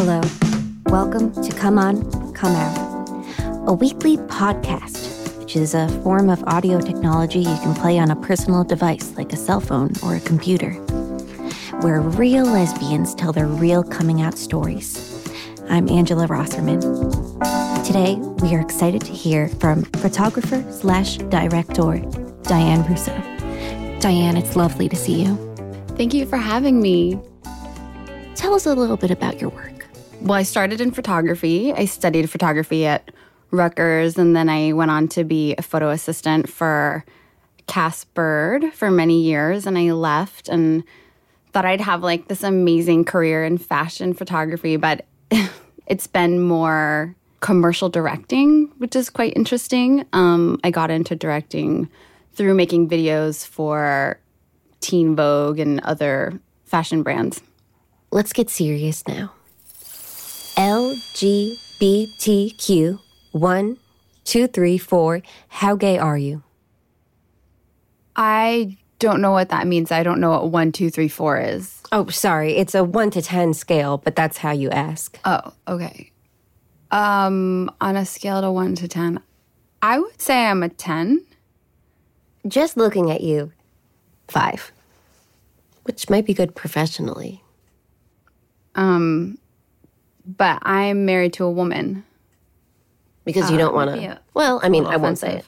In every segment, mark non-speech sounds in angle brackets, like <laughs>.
Hello. Welcome to Come On, Come Out, a weekly podcast, which is a form of audio technology you can play on a personal device like a cell phone or a computer, where real lesbians tell their real coming out stories. I'm Angela Rosserman. Today, we are excited to hear from photographer slash director Diane Russo. Diane, it's lovely to see you. Thank you for having me. Tell us a little bit about your work. Well, I started in photography. I studied photography at Rutgers, and then I went on to be a photo assistant for Cass Bird for many years. And I left and thought I'd have like this amazing career in fashion photography, but <laughs> it's been more commercial directing, which is quite interesting. Um, I got into directing through making videos for Teen Vogue and other fashion brands. Let's get serious now. LGBTQ one, two, three, four. How gay are you? I don't know what that means. I don't know what one, two, three, four is. Oh, sorry. It's a one to 10 scale, but that's how you ask. Oh, okay. Um, on a scale to one to 10, I would say I'm a 10. Just looking at you, five, which might be good professionally. Um, but I'm married to a woman. Because you don't want to. Well, I mean, I won't say it.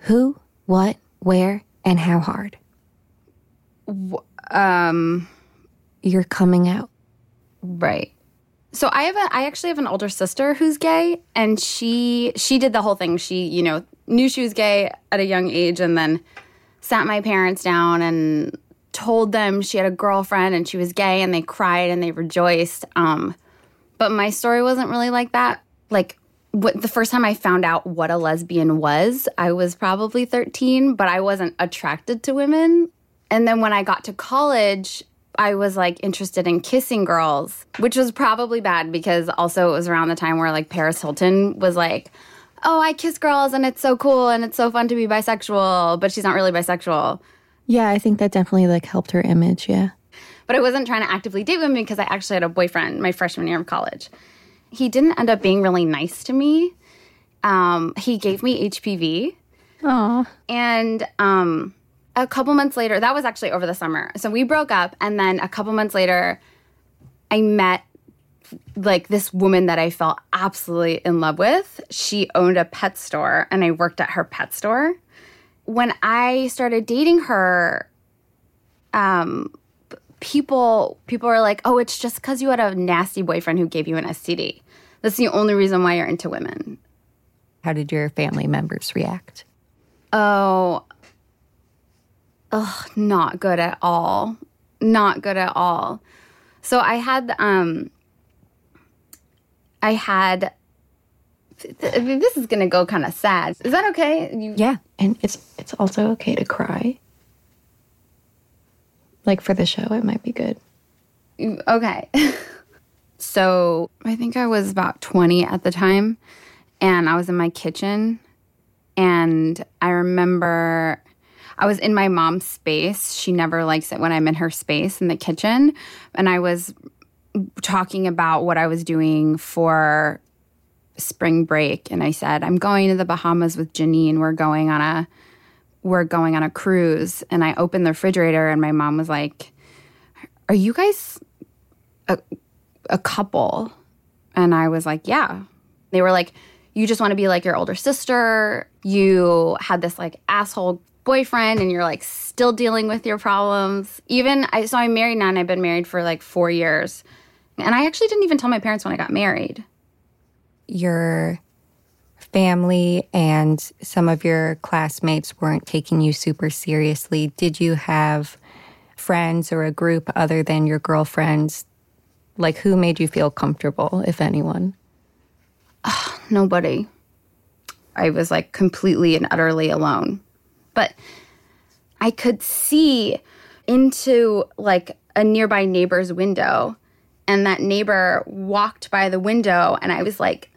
Who, what, where, and how hard? Um, You're coming out. right. So I have a, I actually have an older sister who's gay, and she she did the whole thing. She you know knew she was gay at a young age, and then sat my parents down and told them she had a girlfriend and she was gay, and they cried and they rejoiced. Um, but my story wasn't really like that. Like what, the first time I found out what a lesbian was, I was probably 13, but I wasn't attracted to women. And then when I got to college, I was like interested in kissing girls, which was probably bad because also it was around the time where like Paris Hilton was like, oh, I kiss girls and it's so cool and it's so fun to be bisexual, but she's not really bisexual. Yeah, I think that definitely like helped her image. Yeah. But I wasn't trying to actively date women because I actually had a boyfriend my freshman year of college. He didn't end up being really nice to me. Um, he gave me HPV. Oh, And um, a couple months later, that was actually over the summer. So we broke up, and then a couple months later, I met like this woman that I fell absolutely in love with. She owned a pet store, and I worked at her pet store. When I started dating her, um, people people were like, "Oh, it's just because you had a nasty boyfriend who gave you an STD. That's the only reason why you're into women." how did your family members react? Oh, ugh, not good at all. Not good at all. So I had, um, I had. Th- th- This is gonna go kind of sad. Is that okay? You, Yeah, and it's it's also okay to cry. Like for the show, it might be good. okay. <laughs> so I think I was about twenty at the time, and I was in my kitchen, and I remember I was in my mom's space. She never likes it when I'm in her space in the kitchen. And I was talking about what I was doing for spring break. And I said, I'm going to the Bahamas with Janine. We're going on a we're going on a cruise. And I opened the refrigerator and my mom was like, Are you guys a, a couple? And I was like, Yeah. They were like, You just want to be like your older sister. You had this like asshole boyfriend and you're like still dealing with your problems. Even I so I'm married now and I've been married for like 4 years. And I actually didn't even tell my parents when I got married. Your family and some of your classmates weren't taking you super seriously. Did you have friends or a group other than your girlfriends? Like, who made you feel comfortable, if anyone? <sighs> Nobody. I was like completely and utterly alone. But I could see into like a nearby neighbor's window, and that neighbor walked by the window, and I was like,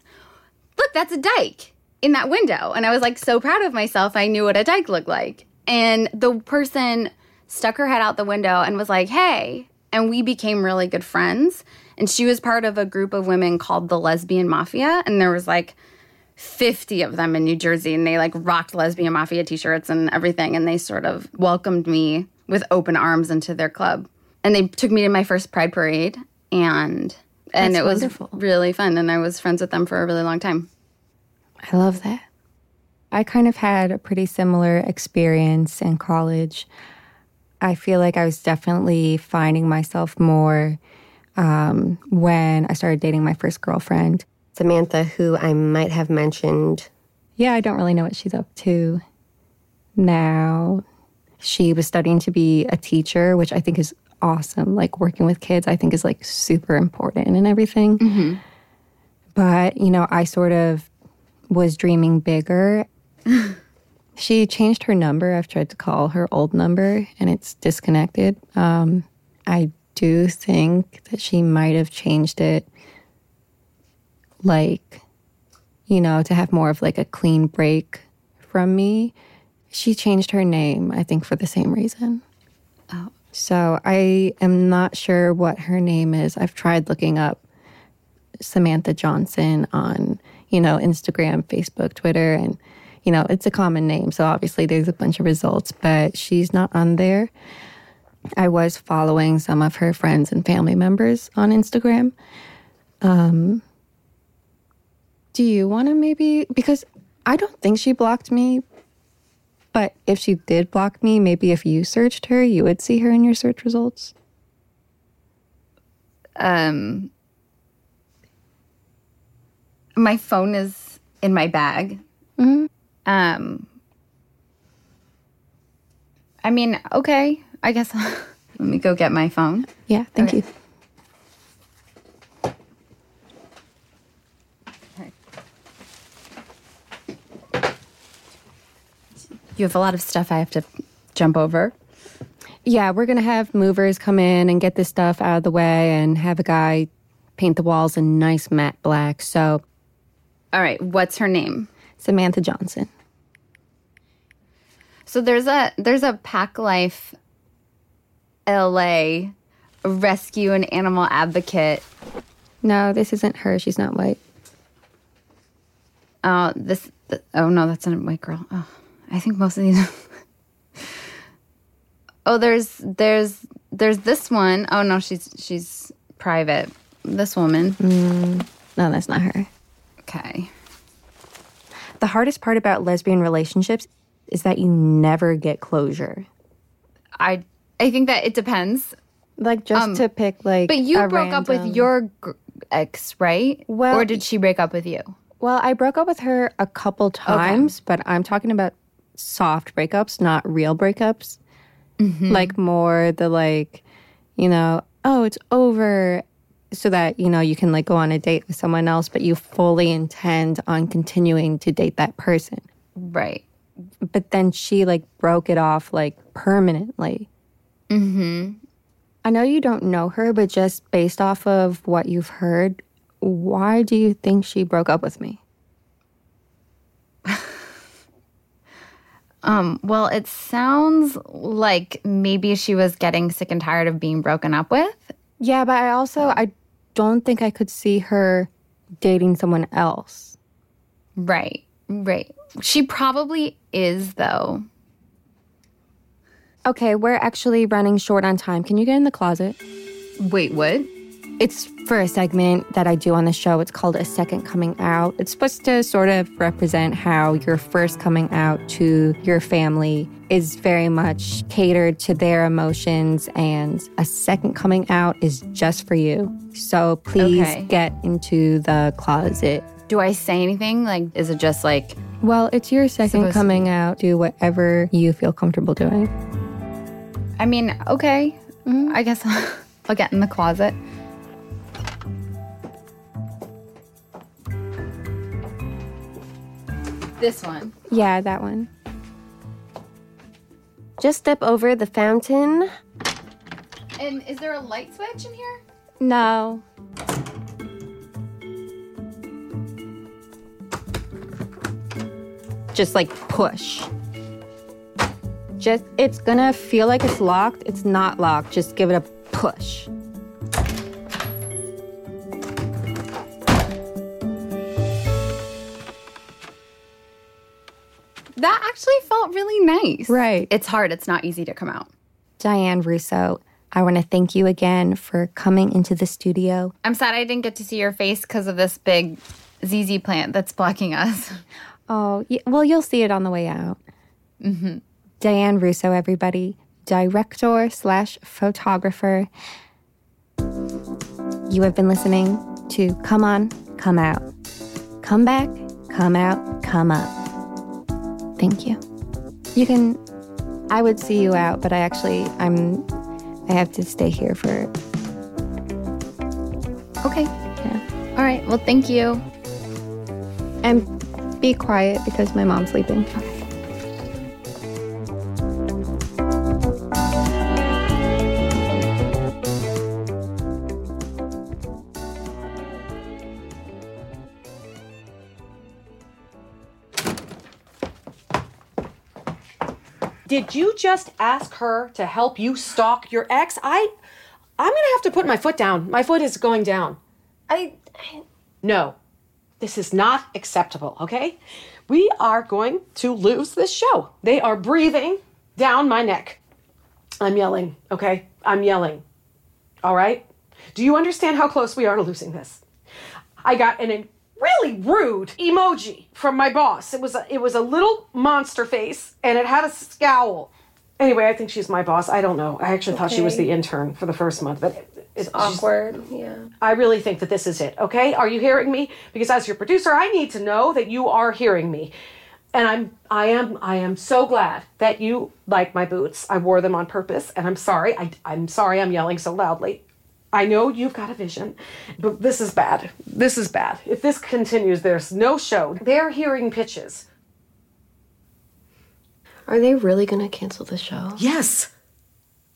look, that's a dyke in that window. And I was like so proud of myself. I knew what a dyke looked like. And the person stuck her head out the window and was like, hey. And we became really good friends. And she was part of a group of women called the Lesbian Mafia. And there was like 50 of them in New Jersey. And they like rocked Lesbian Mafia t shirts and everything. And they sort of welcomed me with open arms into their club. And they took me to my first Pride Parade. And and That's it was wonderful. really fun. And I was friends with them for a really long time. I love that. I kind of had a pretty similar experience in college. I feel like I was definitely finding myself more um, when I started dating my first girlfriend. Samantha, who I might have mentioned. Yeah, I don't really know what she's up to now. She was studying to be a teacher, which I think is awesome. Like working with kids, I think is like super important and everything. But, you know, I sort of was dreaming bigger. <laughs> she changed her number. I've tried to call her old number and it's disconnected. Um, I do think that she might have changed it like you know, to have more of like a clean break from me. She changed her name, I think, for the same reason. Oh. So I am not sure what her name is. I've tried looking up Samantha Johnson on, you know, Instagram, Facebook, Twitter, and, you know, it's a common name. So obviously there's a bunch of results, but she's not on there. I was following some of her friends and family members on Instagram. Um, do you want to maybe because I don't think she blocked me, but if she did block me, maybe if you searched her, you would see her in your search results. Um, my phone is in my bag. Um, I mean, okay, I guess. <laughs> let me go get my phone. Yeah, thank Okay. you. You have a lot of stuff I have to jump over. Yeah, we're gonna have movers come in and get this stuff out of the way and have a guy paint the walls in nice matte black. So All right, what's her name? Samantha Johnson. So there's a there's a Pack Life LA rescue and animal advocate. No, this isn't her. She's not white. Uh, this oh no, that's a white girl. Oh, I think most of these. <laughs> oh, there's there's there's this one. Oh no, she's she's private. This woman. Mm, no, that's not her. Okay. The hardest part about lesbian relationships is that you never get closure. I I think that it depends. Like just um, to pick like But you broke up with your gr- ex, right? Well, or did she break up with you? Well, I broke up with her a couple times, but I'm talking about soft breakups, not real breakups. Like more the like, you know, oh, it's over so that, you know, you can like go on a date with someone else, but you fully intend on continuing to date that person. Right. But then she like broke it off like permanently. Mm-hmm. I know you don't know her, but just based off of what you've heard, why do you think she broke up with me? <laughs> Um, well, it sounds like maybe she was getting sick and tired of being broken up with. Yeah, but I also I don't think I could see her dating someone else. Right. Right. She probably is though. Okay, we're actually running short on time. Can you get in the closet? Wait, what? It's for a segment that I do on the show. It's called A Second Coming Out. It's supposed to sort of represent how your first coming out to your family is very much catered to their emotions, and a second coming out is just for you. So please Okay. get into the closet. Do I say anything? Like is it just like Well, it's your second coming out. Do whatever you feel comfortable doing. I mean, okay. Mm-hmm. I guess <laughs> I'll get in the closet. This one. Yeah, that one. Just step over the fountain. And is there a light switch in here? No. Just like push. Just it's gonna feel like it's locked. It's not locked. Just give it a push. That actually felt really nice. Right. It's hard. It's not easy to come out. Diane Russo, I want to thank you again for coming into the studio. I'm sad I didn't get to see your face because of this big ZZ plant that's blocking us. <laughs> Oh, y- well, you'll see it on the way out. Mm-hmm. Diane Russo, everybody, director slash photographer. You have been listening to Come On, Come Out. Come back, come out, come up. Thank you. You can, I would see you out, but I actually, I'm, I have to stay here for, Okay. yeah. All right. Well, thank you. And be quiet because my mom's sleeping. Did you just ask her to help you stalk your ex? I I'm going to have to put my foot down. My foot is going down. I. No. This is not acceptable, okay? We are going to lose this show. They are breathing down my neck. I'm yelling, okay? I'm yelling. All right? Do you understand how close we are to losing this? I got an really rude emoji from my boss. It was a, it was a little monster face and it had a scowl. Anyway, I think she's my boss. I don't know. I actually thought she was the intern for the first month, but it, it's Awkward. Yeah. I really think that this is it, okay? Are you hearing me? Because as your producer, I need to know that you are hearing me. And I'm I am I am so glad that you like my boots. I wore them on purpose and I'm sorry. I I'm sorry I'm yelling so loudly. I know you've got a vision, but this is bad. This is bad. If this continues, there's no show. They're hearing pitches. Are they really gonna cancel the show? Yes.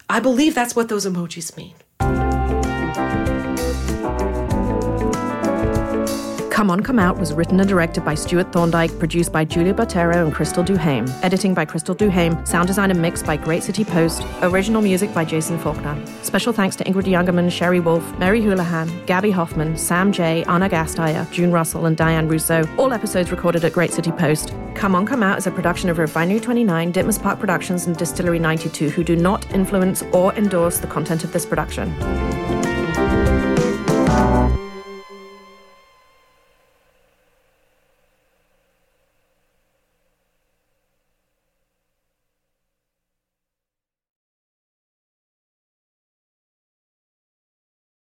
I believe that's what those emojis mean. Come On, Come Out was written and directed by Stewart Thorndike, produced by Julia Botero and Crystal Duhame, editing by Crystal Duhame, sound design and mix by Great City Post, original music by Jason Faulkner. Special thanks to Ingrid Jungermann, Sherry Wolf, Mary Houlihan, Gaby Hoffmann, Sam Jay, Anna Gasteyer, June Russell, and Diane Russo. All episodes recorded at Great City Post. Come On, Come Out is a production of Refinery 29, Ditmas Park Productions, and Distillery 92, who do not influence or endorse the content of this production.